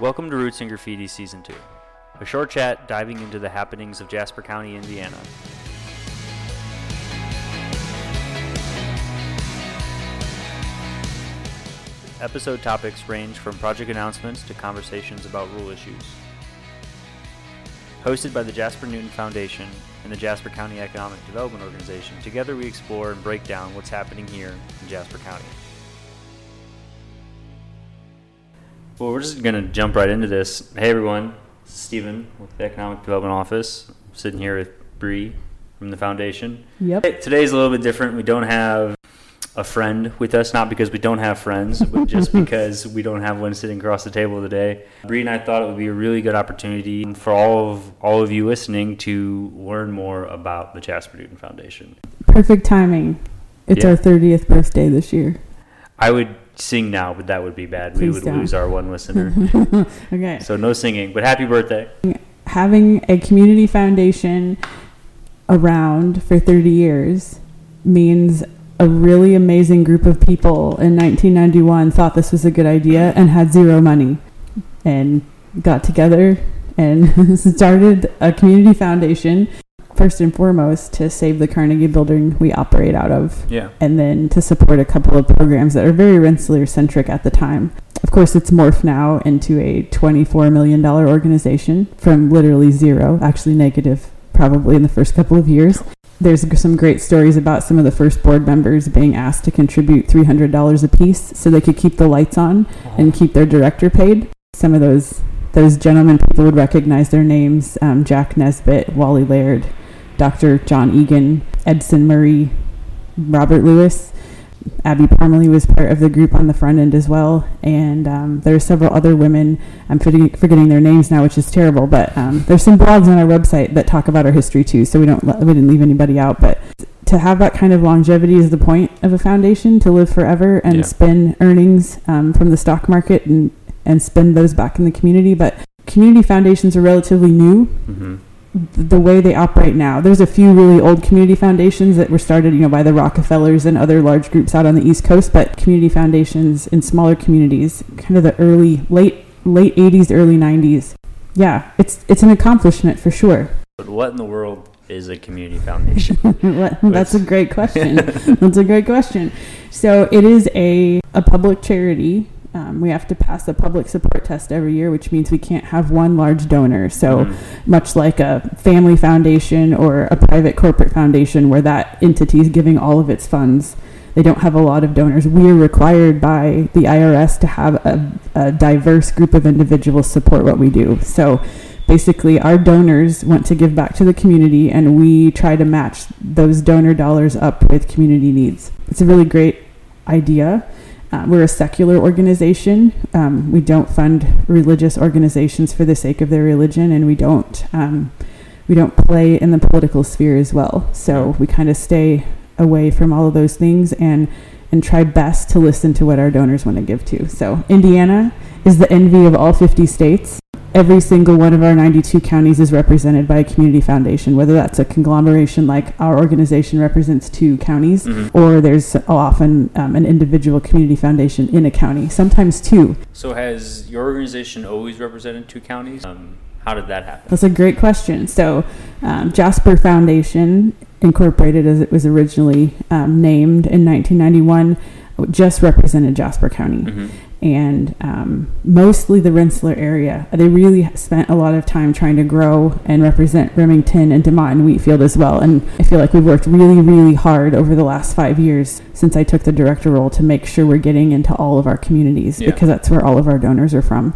Welcome to Roots and Graffiti Season 2, a short chat diving into the happenings of Jasper County, Indiana. Episode topics range from project announcements to conversations about rule issues. Hosted by the Jasper Newton Foundation and the Jasper County Economic Development Organization, together we explore and break down what's happening here in Jasper County. Well, we're just going to jump right into this. Hey, everyone. This is Stephen with the Economic Development Office. I'm sitting here with Bree from the foundation. Yep. Hey, Today's a little bit different. We don't have a friend with us, not because we don't have friends, but just because we don't have one sitting across the table today. Bree and I thought it would be a really good opportunity for all of all of you listening to learn more about the Jasper Newton Foundation. Perfect timing. It's Yeah. our 30th birthday this year. I would sing now, but that would be bad. we would don't. lose our one listener. Okay. so no singing, but happy birthday. Having a community foundation around for 30 years means a really amazing group of people in 1991 thought this was a good idea and had zero money and got together and started a community foundation first and foremost to save the Carnegie building we operate out of Yeah. and then to support a couple of programs that are very Rensselaer centric at the time. Of course, it's morphed now into a $24 million organization from literally zero, actually negative probably in the first couple of years. There's some great stories about some of the first board members being asked to contribute $300 a piece so they could keep the lights on and keep their director paid. Some of those those gentlemen people would recognize their names: um, Jack Nesbitt, Wally Laird, Dr. John Egan, Edson Murray, Robert Lewis. Abby Parmalee was part of the group on the front end as well, and um, there are several other women. I'm forgetting, their names now, which is terrible. But um, there's some blogs on our website that talk about our history too, so we don't let- we didn't leave anybody out. But to have that kind of longevity is the point of a foundation to live forever and Yeah. spend earnings um, from the stock market and and spend those back in the community. But community foundations are relatively new hmm the way they operate now. There's a few really old community foundations that were started, you know, by the Rockefellers and other large groups out on the East Coast, but community foundations in smaller communities, kind of the early late late 80s, early 90s. Yeah, it's it's an accomplishment for sure. But what in the world is a community foundation? That's a great question. That's a great question. So it is a a public charity. Um, we have to pass a public support test every year, which means we can't have one large donor. So Mhm. much like a family foundation or a private corporate foundation where that entity is giving all of its funds. They don't have a lot of donors. We are required by the IRS to have a, a diverse group of individuals support what we do. So basically, our donors want to give back to the community, and we try to match those donor dollars up with community needs. It's a really great idea. Uh, we're a secular organization. Um, we don't fund religious organizations for the sake of their religion, and we don't um, we don't play in the political sphere as well. So we kind of stay away from all of those things and and try best to listen to what our donors want to give to. So Indiana is the envy of all 50 states. Every single one of our 92 counties is represented by a community foundation, whether that's a conglomeration like our organization represents two counties, Mhm. or there's often um, an individual community foundation in a county, sometimes two. So has your organization always represented two counties? Um, how did that happen? That's a great question. So, um, Jasper Foundation, incorporated as it was originally um, named in 1991, just represented Jasper County hmm and um, mostly the Rensselaer area. They really spent a lot of time trying to grow and represent Remington and DeMotte and Wheatfield as well. And I feel like we've worked really, really hard over the last five years since I took the director role to make sure we're getting into all of our communities Yeah. because that's where all of our donors are from.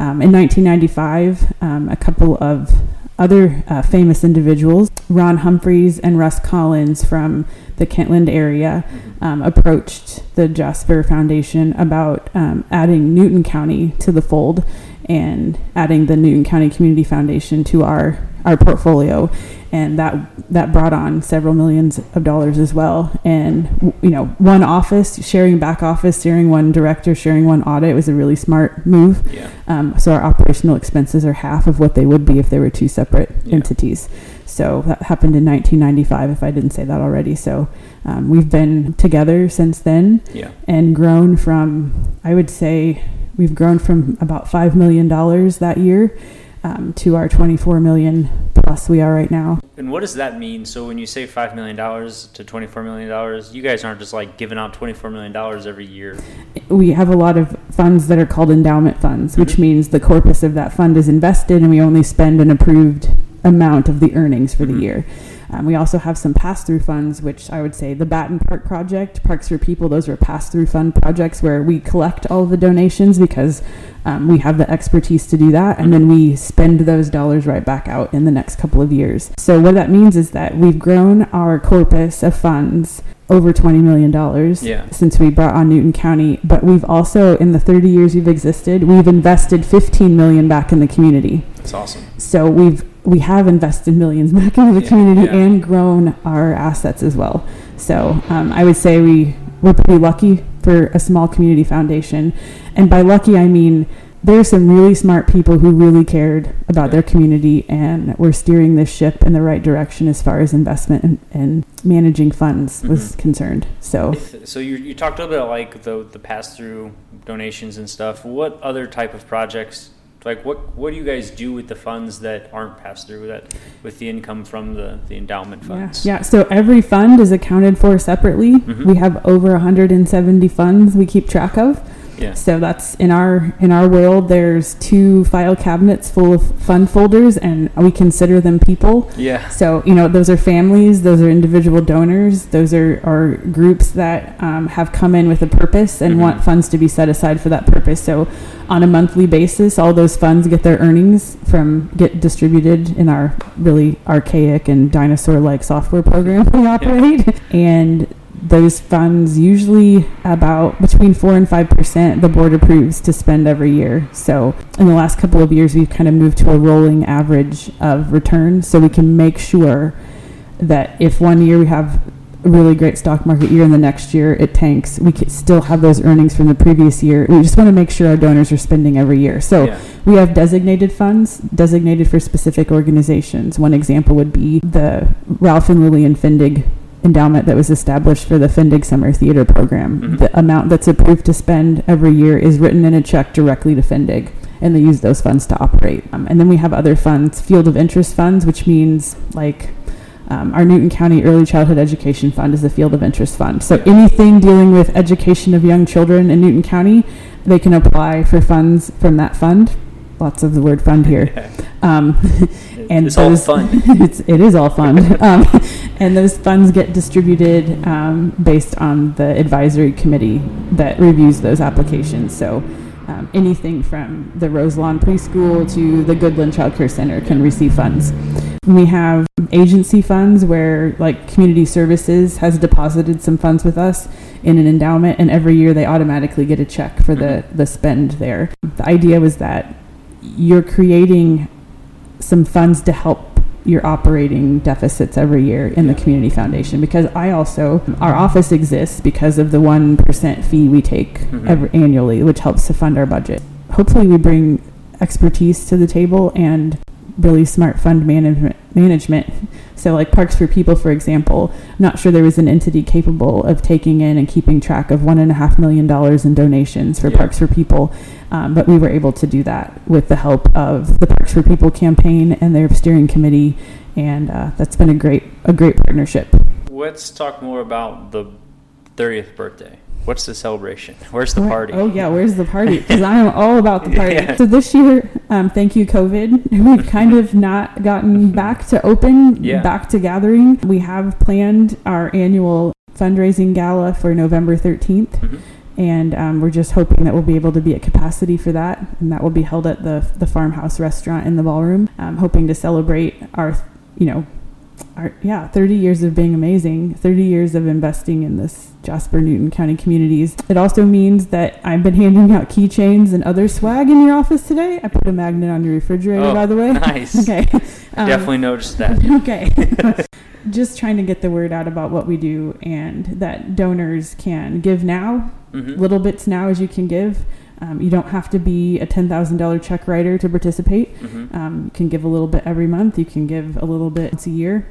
Um, in 1995, um, a couple of other uh, famous individuals, Ron Humphreys and Russ Collins from the Kentland area, um, approached the Jasper Foundation about um, adding Newton County to the fold and adding the Newton County Community Foundation to our our portfolio, and that that brought on several millions of dollars as well. And you know, one office sharing back office, sharing one director, sharing one audit was a really smart move. Yeah. Um, so our operational expenses are half of what they would be if they were two separate Yeah. entities. So that happened in 1995, if I didn't say that already. So um, we've been together since then Yeah. and grown from, I would say, We've grown from about $5 million that year um, to our 24 million plus we are right now. And what does that mean? So when you say $5 million to $24 million, you guys aren't just like giving out $24 million every year. We have a lot of funds that are called endowment funds, which mm-hmm. means the corpus of that fund is invested and we only spend an approved amount of the earnings for the mm-hmm. year. Um, we also have some pass through funds, which I would say the Batten Park project, Parks for People, those are pass through fund projects where we collect all the donations because um, we have the expertise to do that, and then we spend those dollars right back out in the next couple of years. So, what that means is that we've grown our corpus of funds over $20 million yeah. since we brought on Newton County. But we've also, in the 30 years we've existed, we've invested 15 million back in the community. That's awesome. So we've we have invested millions back into the yeah, community yeah. and grown our assets as well. So um, I would say we we're pretty lucky for a small community foundation, and by lucky I mean there's some really smart people who really cared about their community and were steering this ship in the right direction as far as investment and, and managing funds mm-hmm. was concerned. So, so you, you talked a little bit about like the the pass through donations and stuff. What other type of projects like what what do you guys do with the funds that aren't passed through that with the income from the the endowment funds yeah, yeah. so every fund is accounted for separately mm-hmm. we have over 170 funds we keep track of yeah. So that's in our in our world. There's two file cabinets full of fund folders, and we consider them people. Yeah. So you know, those are families, those are individual donors, those are are groups that um, have come in with a purpose and mm-hmm. want funds to be set aside for that purpose. So on a monthly basis, all those funds get their earnings from get distributed in our really archaic and dinosaur-like software program we operate, yeah. and those funds usually about between 4 and 5% the board approves to spend every year. So in the last couple of years we've kind of moved to a rolling average of return. So we can make sure that if one year we have a really great stock market year and the next year it tanks we can still have those earnings from the previous year. We just want to make sure our donors are spending every year. So yeah. we have designated funds designated for specific organizations. One example would be the ralph and lillian fendig endowment that was established for the Fendig Summer Theater Program. Mm-hmm. The amount that's approved to spend every year is written in a check directly to Fendig, and they use those funds to operate. Um, and then we have other funds, field of interest funds, which means like um, our Newton County Early Childhood Education Fund is a field of interest fund. So anything dealing with education of young children in Newton County, they can apply for funds from that fund lots of the word fund here. Um, and it's those, all fun. it's, it is all fun. um, and those funds get distributed um, based on the advisory committee that reviews those applications. So um, anything from the Roselawn Preschool to the Goodland Child Care Center can receive funds. We have agency funds where, like, Community Services has deposited some funds with us in an endowment, and every year they automatically get a check for the, mm-hmm. the spend there. The idea was that you're creating some funds to help your operating deficits every year in the community foundation because I also our office exists because of the 1% fee we take mm-hmm. every, annually which helps to fund our budget. Hopefully we bring expertise to the table and really smart fund management management. So like Parks for People, for example, I'm not sure there was an entity capable of taking in and keeping track of one and a half million dollars in donations for yeah. Parks for People. Um, but we were able to do that with the help of the Parks for People campaign and their steering committee, and uh, that's been a great a great partnership. Let's talk more about the 30th birthday. What's the celebration? Where's the party? Oh yeah, where's the party? Because I am all about the party. Yeah. So this year, um, thank you COVID, we've kind of not gotten back to open, yeah. back to gathering. We have planned our annual fundraising gala for November 13th. Mm-hmm. And um, we're just hoping that we'll be able to be at capacity for that, and that will be held at the the farmhouse restaurant in the ballroom. Um, hoping to celebrate our, you know, our, yeah, 30 years of being amazing, 30 years of investing in this Jasper Newton County communities. It also means that I've been handing out keychains and other swag in your office today. I put a magnet on your refrigerator, oh, by the way. Nice. okay. Um, Definitely noticed that. Okay. Just trying to get the word out about what we do and that donors can give now, mm-hmm. little bits now as you can give. Um, you don't have to be a $10,000 check writer to participate. Mm-hmm. Um, you can give a little bit every month. You can give a little bit once a year.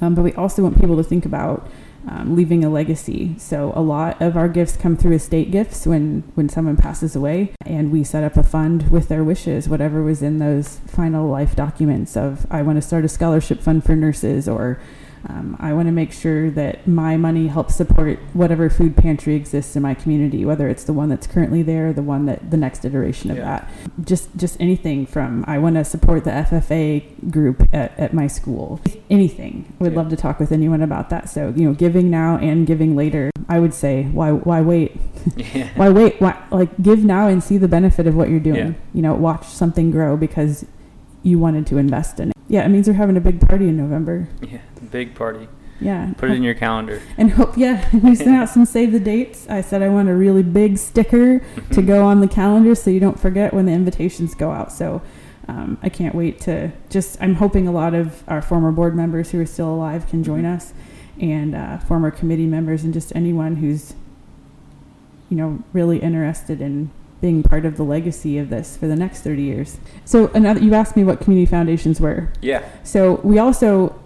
Um, but we also want people to think about um, leaving a legacy. So a lot of our gifts come through estate gifts when when someone passes away, and we set up a fund with their wishes, whatever was in those final life documents of I want to start a scholarship fund for nurses or um, I want to make sure that my money helps support whatever food pantry exists in my community, whether it's the one that's currently there, or the one that the next iteration of Yeah. that. Just just anything from I want to support the FFA group at, at my school. Anything. I would Yeah. love to talk with anyone about that. So you know, giving now and giving later. I would say why why wait? Yeah. Why wait? Why like give now and see the benefit of what you're doing. You know, watch something grow because you wanted to invest in it. Yeah, it means they're having a big party in November. Yeah. Big party. Yeah. Put it in your calendar. And hope, yeah, we sent out some save the dates. I said I want a really big sticker to go on the calendar so you don't forget when the invitations go out. So um, I can't wait to just, I'm hoping a lot of our former board members who are still alive can join Mhm. us and uh, former committee members and just anyone who's, you know, really interested in being part of the legacy of this for the next 30 years. So another, you asked me what community foundations were. Yeah. So we also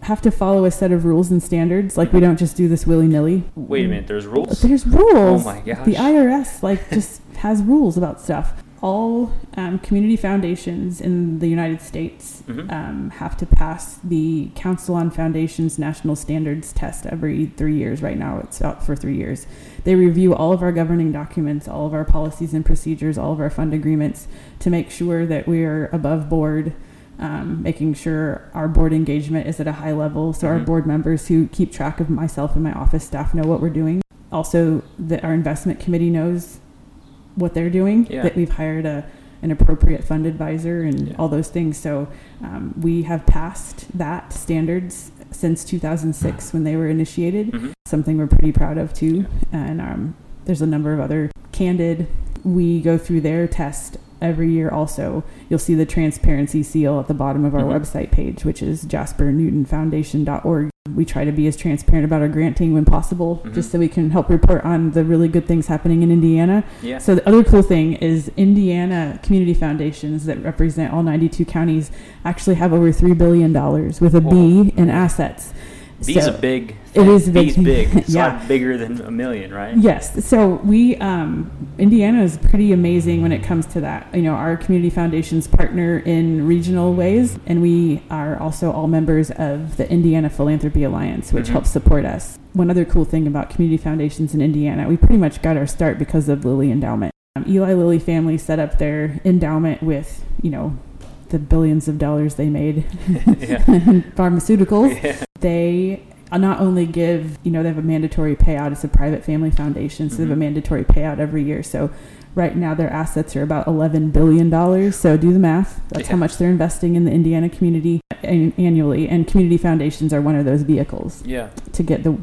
have to follow a set of rules and standards. Like we don't just do this willy nilly. Wait a minute. There's rules. There's rules. Oh my gosh. The IRS like just has rules about stuff. All um, community foundations in the United States Mhm. um, have to pass the Council on Foundations National Standards test every three years. Right now, it's out for three years. They review all of our governing documents, all of our policies and procedures, all of our fund agreements to make sure that we are above board, um, making sure our board engagement is at a high level. So our Mhm. board members who keep track of myself and my office staff know what we're doing. Also, that our investment committee knows what they're doing. Yeah. That we've hired a an appropriate fund advisor and Yeah. all those things. So um, we have passed that standards since 2006 when they were initiated. Mhm. Something we're pretty proud of too. And um, there's a number of other candid. We go through their test every year. Also, you'll see the transparency seal at the bottom of our Mhm. website page, which is jaspernewtonfoundation.org. We try to be as transparent about our granting when possible, Mhm. just so we can help report on the really good things happening in Indiana. Yeah. So the other cool thing is Indiana community foundations that represent all 92 counties actually have over three billion dollars with a B in assets. B's So- a big. It is big B's big. It's a Yeah. lot bigger than a million, right? Yes. So we, um, Indiana is pretty amazing when it comes to that. You know, our community foundations partner in regional ways, and we are also all members of the Indiana Philanthropy Alliance, which Mhm. helps support us. One other cool thing about community foundations in Indiana, we pretty much got our start because of Lilly Endowment. Um, Eli Lilly family set up their endowment with, you know, the billions of dollars they made in pharmaceuticals yeah. they uh, not only give, you know, they have a mandatory payout. It's a private family foundation, so they have a Mhm. mandatory payout every year. So right now their assets are about $11 billion. So do the math. That's how much they're investing in the Indiana community annually. And community foundations are one of those vehicles Yeah. to get the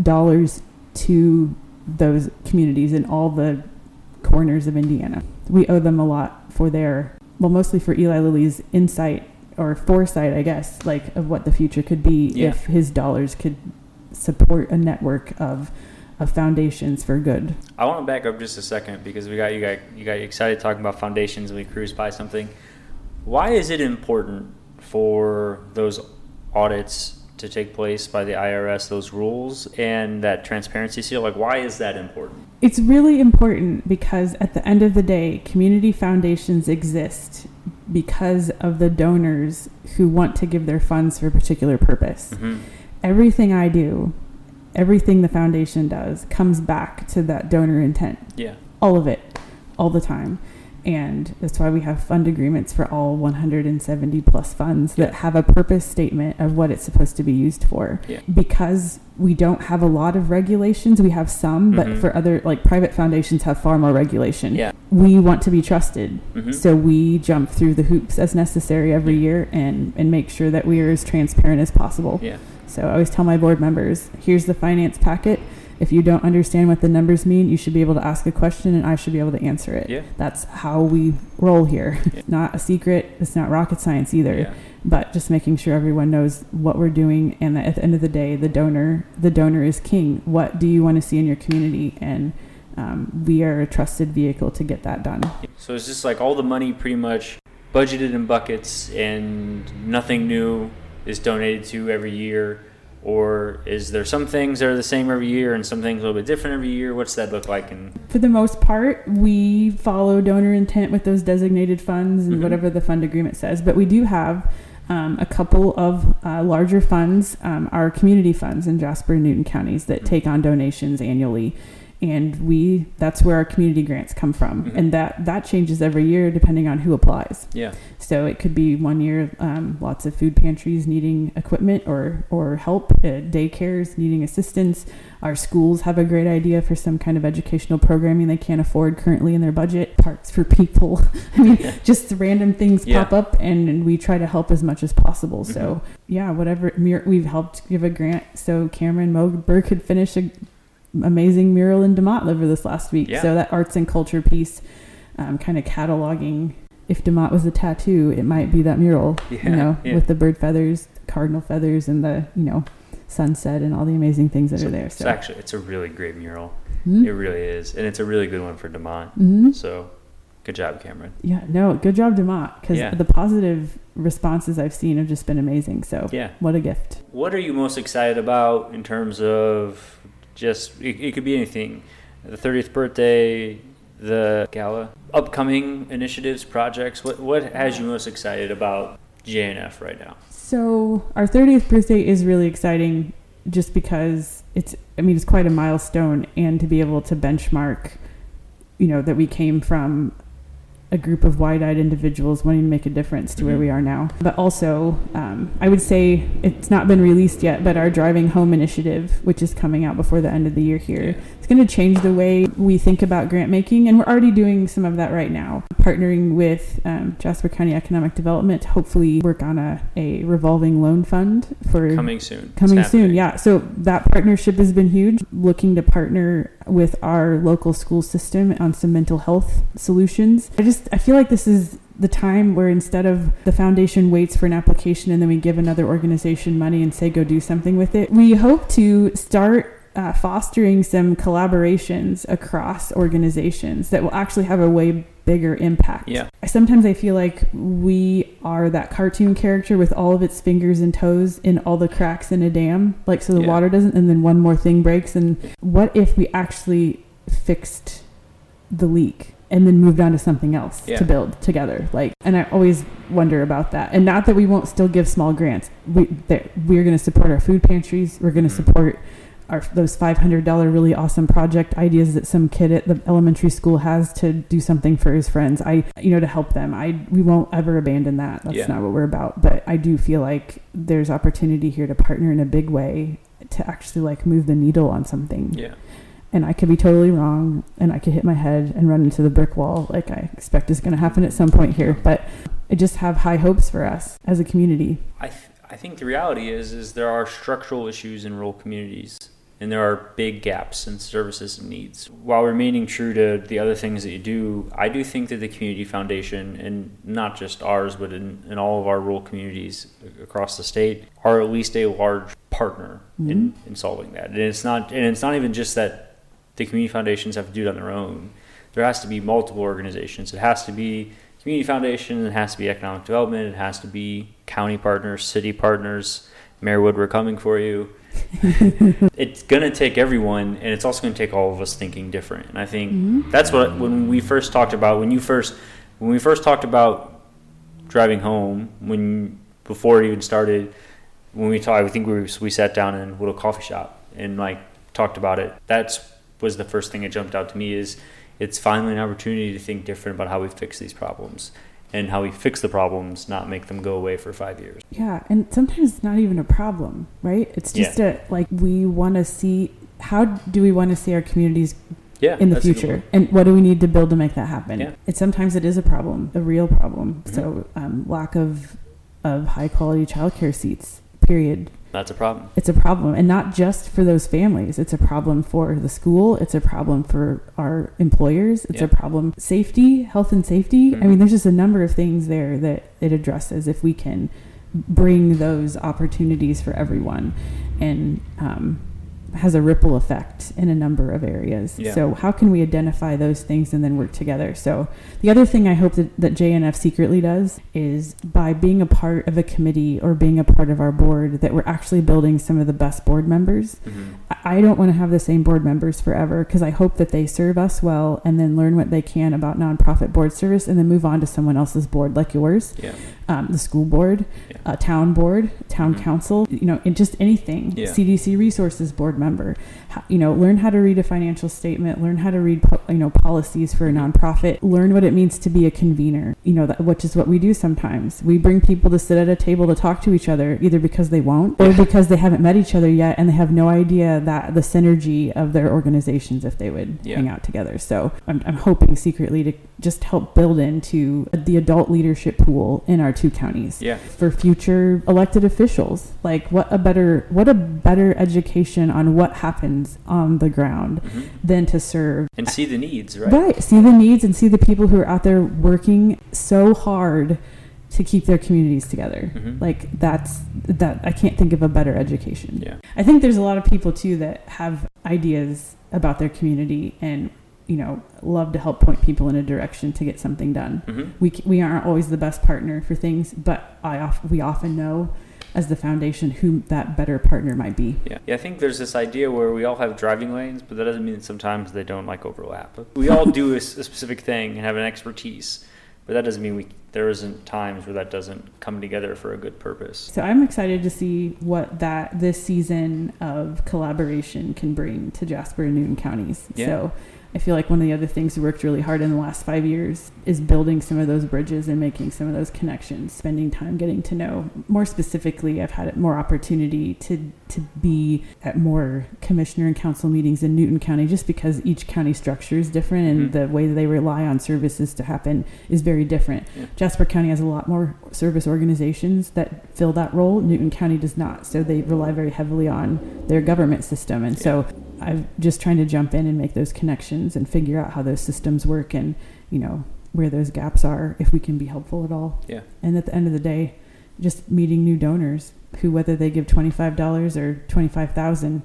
dollars to those communities in all the corners of Indiana. We owe them a lot for their, well, mostly for Eli Lilly's insight or foresight, I guess, like of what the future could be Yeah. if his dollars could support a network of of foundations for good. I want to back up just a second because we got you got you got excited talking about foundations and we cruised by something. Why is it important for those audits to take place by the IRS, those rules and that transparency seal? Like, why is that important? It's really important because at the end of the day, community foundations exist because of the donors who want to give their funds for a particular purpose. Mm-hmm. Everything I do, everything the foundation does, comes back to that donor intent. Yeah. All of it, all the time. And that's why we have fund agreements for all 170 plus funds that have a purpose statement of what it's supposed to be used for Yeah. because we don't have a lot of regulations we have some but Mhm. for other like private foundations have far more regulation Yeah. we want to be trusted Mm-hmm. so we jump through the hoops as necessary every Yeah. year and and make sure that we are as transparent as possible yeah. so i always tell my board members here's the finance packet if you don't understand what the numbers mean you should be able to ask a question and i should be able to answer it Yeah. that's how we roll here Yeah. it's not a secret it's not rocket science either Yeah. but just making sure everyone knows what we're doing and that at the end of the day the donor the donor is king what do you want to see in your community and um, we are a trusted vehicle to get that done So it's just like all the money pretty much budgeted in buckets and nothing new is donated to every year. Or is there some things that are the same every year and some things a little bit different every year? What's that look like? And For the most part, we follow donor intent with those designated funds and Mhm. whatever the fund agreement says. But we do have um, a couple of uh, larger funds, um, our community funds in Jasper and Newton counties that Mhm. take on donations annually. And we that's where our community grants come from. Mhm. And that, that changes every year depending on who applies. yeah, So it could be one year, um, lots of food pantries needing equipment or, or help, uh, daycares needing assistance. Our schools have a great idea for some kind of educational programming they can't afford currently in their budget. Parks for people. I mean, Yeah. just random things Yeah. pop up, and, and we try to help as much as possible. Mhm. So yeah, whatever. We've helped give a grant so Cameron Moberg could finish a amazing mural in DeMotte over this last week. Yeah. So that arts and culture piece, um, kind of cataloging. If DeMotte was a tattoo, it might be that mural. yeah, you know, yeah. with the bird feathers, cardinal feathers, and the you know sunset and all the amazing things that So are there. So. It's actually it's a really great mural. Mhm. It really is, and it's a really good one for DeMotte. Mhm. So, good job, Cameron. Yeah, no, good job, DeMotte, because Yeah. the positive responses I've seen have just been amazing. So, Yeah. what a gift. What are you most excited about in terms of just it, it could be anything, the 30th birthday, the gala, upcoming initiatives, projects. What what has you most excited about JNF right now? So, our 30th birthday is really exciting just because it's, I mean, it's quite a milestone, and to be able to benchmark, you know, that we came from a group of wide-eyed individuals wanting to make a difference to where Mhm. we are now. But also, um, I would say it's not been released yet, but our driving home initiative, which is coming out before the end of the year here, Yeah. it's going to change the way we think about grant making, and we're already doing some of that right now. Partnering with um, Jasper County Economic Development to hopefully work on a, a revolving loan fund for Coming soon. Coming soon. Yeah, so that partnership has been huge. Looking to partner with our local school system on some mental health solutions. I just I feel like this is the time where instead of the foundation waits for an application and then we give another organization money and say go do something with it, we hope to start uh, fostering some collaborations across organizations that will actually have a way bigger impact. Yeah. Sometimes I feel like we are that cartoon character with all of its fingers and toes in all the cracks in a dam, like so the Yeah. water doesn't, and then one more thing breaks. And what if we actually fixed the leak and then moved on to something else Yeah. to build together? Like, and I always wonder about that. And not that we won't still give small grants. We that we're going to support our food pantries. We're going to Mhm. support our those five hundred dollar really awesome project ideas that some kid at the elementary school has to do something for his friends. I you know to help them. I we won't ever abandon that. That's Yeah. not what we're about. But I do feel like there's opportunity here to partner in a big way to actually like move the needle on something. Yeah. And I could be totally wrong, and I could hit my head and run into the brick wall, like I expect is going to happen at some point here. But I just have high hopes for us as a community. I, th- I think the reality is is there are structural issues in rural communities and there are big gaps in services and needs. While remaining true to the other things that you do, I do think that the Community Foundation, and not just ours, but in, in all of our rural communities across the state, are at least a large partner in, mm-hmm. in solving that. And it's not and it's not even just that the community foundations have to do it on their own. There has to be multiple organizations. It has to be community foundation. It has to be economic development. It has to be county partners, city partners. Marywood, we're coming for you. it's gonna take everyone, and it's also gonna take all of us thinking different. And I think Mhm. that's what when we first talked about when you first when we first talked about driving home when before it even started when we talked I think we we sat down in a little coffee shop and like talked about it. That's was the first thing that jumped out to me is it's finally an opportunity to think different about how we fix these problems and how we fix the problems, not make them go away for five years. Yeah, and sometimes it's not even a problem, right? It's just a like we want to see how do we want to see our communities Yeah, in the that's a good future, and what do we need to build to make that happen? Yeah. And sometimes it is a problem, a real problem. Mhm. So um, lack of of high quality childcare seats. Period. That's a problem. It's a problem, and not just for those families. It's a problem for the school. It's a problem for our employers. It's Yeah. a problem safety, health and safety. I Mhm. mean, there's just a number of things there that it addresses. If we can bring those opportunities for everyone, and um, has a ripple effect in a number of areas. Yeah. So how can we identify those things and then work together? So the other thing I hope that, that JNF secretly does is by being a part of a committee or being a part of our board that we're actually building some of the best board members. Mhm. I- I don't want to have the same board members forever because I hope that they serve us well and then learn what they can about nonprofit board service and then move on to someone else's board like yours, Yeah. Um, the school board, Yeah. a town board, town Mhm. council, you know, just anything. Yeah. CDC resources board member, Ho- you know, learn how to read a financial statement, learn how to read, po- you know, policies for a Mhm. nonprofit, learn what it means to be a convener, you know, that, which is what we do sometimes. We bring people to sit at a table to talk to each other, either because they won't or because they haven't met each other yet and they have no idea that the synergy of their organizations if they would Yeah. hang out together. So I'm, I'm hoping secretly to just help build into the adult leadership pool in our two counties Yeah. for future elected officials. Like what a better what a better education on what happens on the ground Mhm. than to serve And see the needs, right? Right. See the needs and see the people who are out there working so hard to keep their communities together. Mhm. Like that's that I can't think of a better education. Yeah. I think there's a lot of people too that have ideas about their community and you know love to help point people in a direction to get something done. Mhm. We we aren't always the best partner for things, but I off, we often know as the foundation who that better partner might be. Yeah. yeah, I think there's this idea where we all have driving lanes, but that doesn't mean that sometimes they don't like overlap. We all do a specific thing and have an expertise, but that doesn't mean we there isn't times where that doesn't come together for a good purpose. So I'm excited to see what that this season of collaboration can bring to Jasper and Newton counties. Yeah. So I feel like one of the other things we worked really hard in the last five years is building some of those bridges and making some of those connections, spending time getting to know. More specifically, I've had more opportunity to to be at more commissioner and council meetings in Newton County just because each county structure is different and Mhm. the way that they rely on services to happen is very different. Yeah. Jasper County has a lot more service organizations that fill that role. Newton County does not. So they rely very heavily on their government system. And so I'm just trying to jump in and make those connections and figure out how those systems work and, you know, where those gaps are, if we can be helpful at all. Yeah. And at the end of the day, just meeting new donors who, whether they give $25 or 25000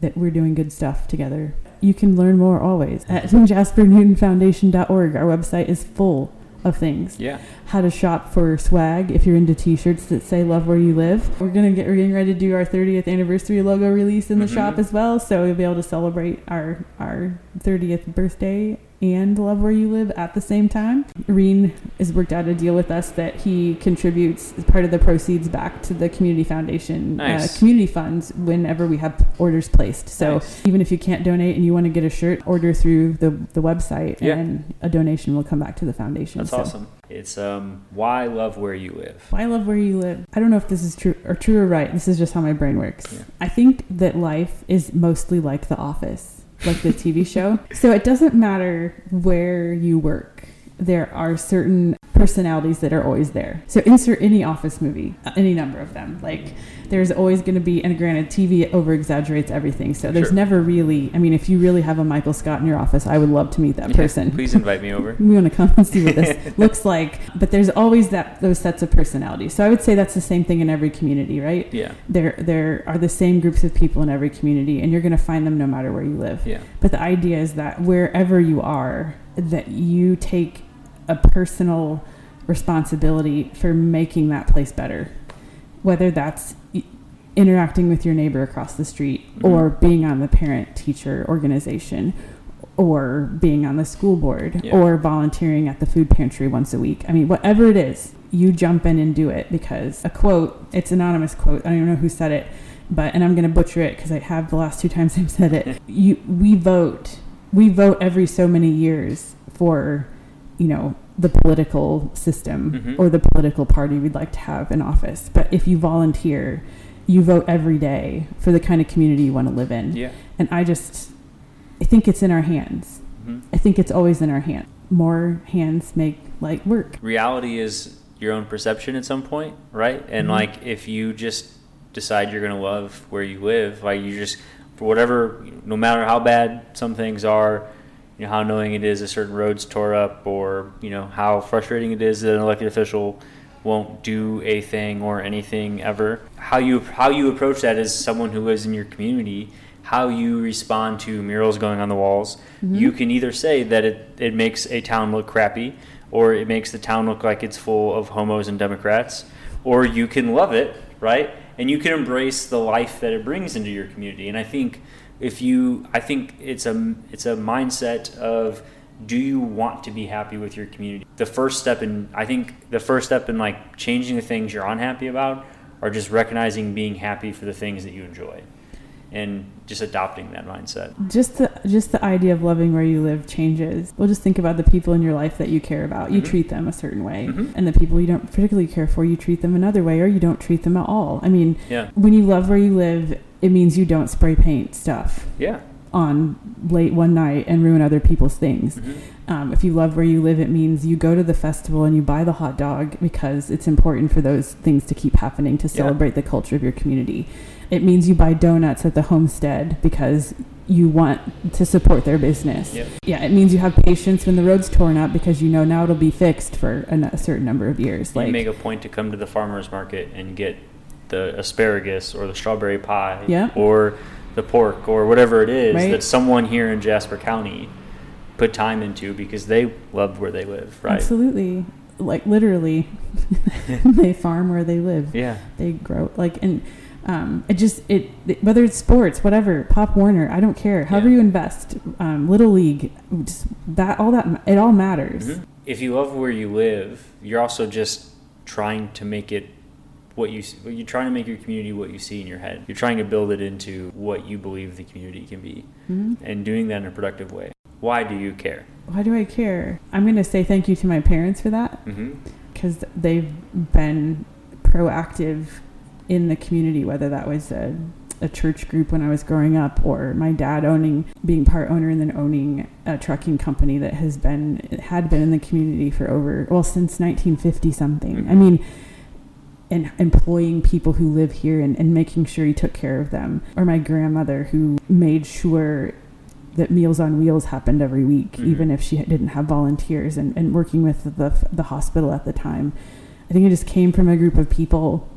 that we're doing good stuff together. You can learn more always at jaspernewtonfoundation.org. Our website is full of things Yeah. how to shop for swag if you're into t-shirts that say love where you live we're gonna get we're getting ready to do our 30th anniversary logo release in the Mhm. shop as well so we'll be able to celebrate our our 30th birthday and love where you live at the same time Reen has worked out a deal with us that he contributes part of the proceeds back to the community foundation Nice. uh, community funds whenever we have orders placed so Nice. even if you can't donate and you want to get a shirt order through the the website Yeah. and a donation will come back to the foundation That's So- awesome. It's um why love where you live. I love where you live. I don't know if this is true or true or right. This is just how my brain works. Yeah. I think that life is mostly like The Office, like the TV show. So it doesn't matter where you work. There are certain personalities that are always there. So insert any office movie, any number of them. Like there's always going to be, and granted, TV over exaggerates everything. So there's Sure. never really. I mean, if you really have a Michael Scott in your office, I would love to meet that Yeah, person Please invite me over. we want to come and see what this looks like but there's always that those sets of personalities so i would say that's the same thing in every community right Yeah. there there are the same groups of people in every community and you're going to find them no matter where you live Yeah. but the idea is that wherever you are that you take a personal responsibility for making that place better whether that's interacting with your neighbor across the street Mhm. or being on the parent teacher organization or being on the school board Yeah. or volunteering at the food pantry once a week. I mean, whatever it is, you jump in and do it because a quote, it's anonymous quote. I don't even know who said it, but and I'm going to butcher it because I have the last two times I've said it. You we vote. We vote every so many years for, you know, the political system Mhm. or the political party we'd like to have in office. But if you volunteer, you vote every day for the kind of community you want to live in. Yeah. And I just I think it's in our hands. hmm I think it's always in our hands. More hands make light work. Reality is your own perception at some point, right? And Mhm. like if you just decide you're gonna love where you live, like you just for whatever, no matter how bad some things are, you know how annoying it is a certain road's tore up, or you know how frustrating it is that an elected official won't do a thing or anything ever. How you how you approach that as someone who lives in your community how you respond to murals going on the walls. Mm-hmm. You can either say that it, it makes a town look crappy, or it makes the town look like it's full of homos and Democrats, or you can love it, right? And you can embrace the life that it brings into your community. And I think if you, I think it's a it's a mindset of do you want to be happy with your community? The first step in, I think the first step in like changing the things you're unhappy about are just recognizing being happy for the things that you enjoy and just adopting that mindset. Just the just the idea of loving where you live changes. Well, just think about the people in your life that you care about. You Mhm. treat them a certain way, Mhm. and the people you don't particularly care for, you treat them another way, or you don't treat them at all. I mean, Yeah. when you love where you live, it means you don't spray paint stuff Yeah. on late one night and ruin other people's things. Mhm. Um, if you love where you live, it means you go to the festival and you buy the hot dog because it's important for those things to keep happening to Yeah. celebrate the culture of your community. It means you buy donuts at the homestead because you want to support their business. Yep. Yeah, it means you have patience when the road's torn up because you know now it'll be fixed for a, a certain number of years. you Like, make a point to come to the farmer's market and get the asparagus or the strawberry pie Yeah. or the pork or whatever it is Right. that someone here in Jasper County put time into because they love where they live, right? absolutely, like literally, they farm where they live. Yeah. they grow like and um, it just it whether it's sports whatever pop warner i don't care however Yeah. you invest um, little league just that all that it all matters Mhm. If you love where you live, you're also just trying to make it what you s- you're trying to make your community what you see in your head. You're trying to build it into what you believe the community can be, Mhm. and doing that in a productive way. Why do you care? why do i care i'm going to say thank you to my parents for that because they've been proactive in the community whether that was a, a church group when i was growing up or my dad owning being part owner and then owning a trucking company that has been had been in the community for over well since 1950 something i Mhm. mean and employing people who live here and, and making sure he took care of them or my grandmother who made sure that meals on wheels happened every week Mhm. even if she didn't have volunteers and, and working with the, the hospital at the time i think it just came from a group of people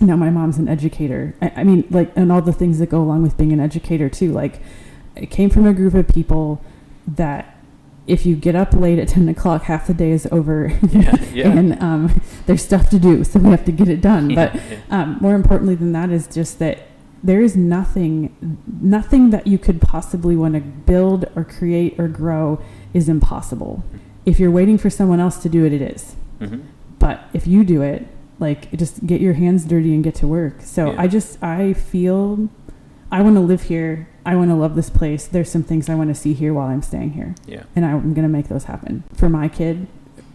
now my mom's an educator. I, I mean like and all the things that go along with being an educator too. Like it came from a group of people that if you get up late at 10 o'clock half the day is over. Yeah, yeah. and um, there's stuff to do so we have to get it done. But Yeah, yeah. um, more importantly than that is just that there is nothing nothing that you could possibly want to build or create or grow is impossible. If you're waiting for someone else to do it it is. Mhm. but if you do it like just get your hands dirty and get to work so Yeah. i just i feel i want to live here i want to love this place there's some things i want to see here while i'm staying here Yeah. and i'm going to make those happen for my kid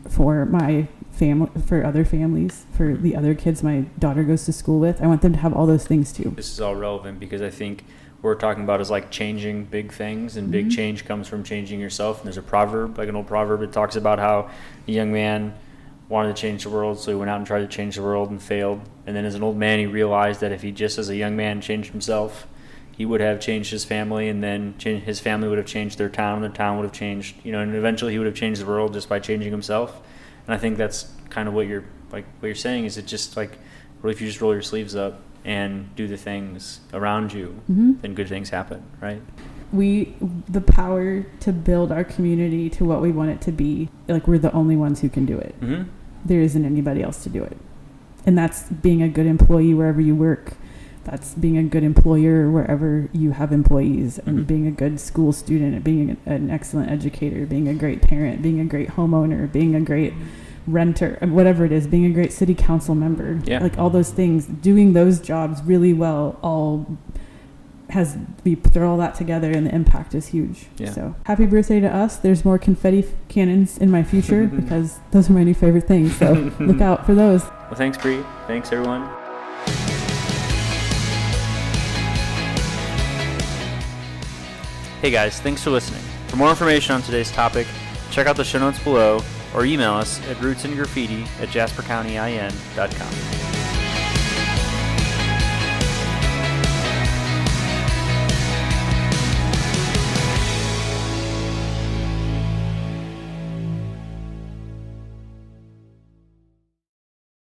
for my family for other families for the other kids my daughter goes to school with i want them to have all those things too This is all relevant because I think what we're talking about is like changing big things, and big Mhm. change comes from changing yourself. And there's a proverb, like an old proverb, it talks about how a young man wanted to change the world, so he went out and tried to change the world and failed. And then as an old man, he realized that if he just as a young man changed himself, he would have changed his family, and then change, his family would have changed their town, and the town would have changed, you know, and eventually he would have changed the world just by changing himself. And I think that's kind of what you're like. What you're saying is it just like, really, if you just roll your sleeves up and do the things around you, hmm then good things happen, right? we the power to build our community to what we want it to be like we're the only ones who can do it Mm-hmm. There isn't anybody else to do it and that's being a good employee wherever you work that's being a good employer wherever you have employees and Mhm. being a good school student and being an, an excellent educator being a great parent being a great homeowner being a great renter uh, whatever it is being a great city council member Yeah. like all those things doing those jobs really well all has we throw all that together and the impact is huge Yeah. so happy birthday to us there's more confetti f- cannons in my future because those are my new favorite things so look out for those Well, thanks, Bree. Thanks, everyone. Hey guys, thanks for listening. For more information on today's topic, check out the show notes below or email us at rootsandgraffiti at jaspercountyin.com.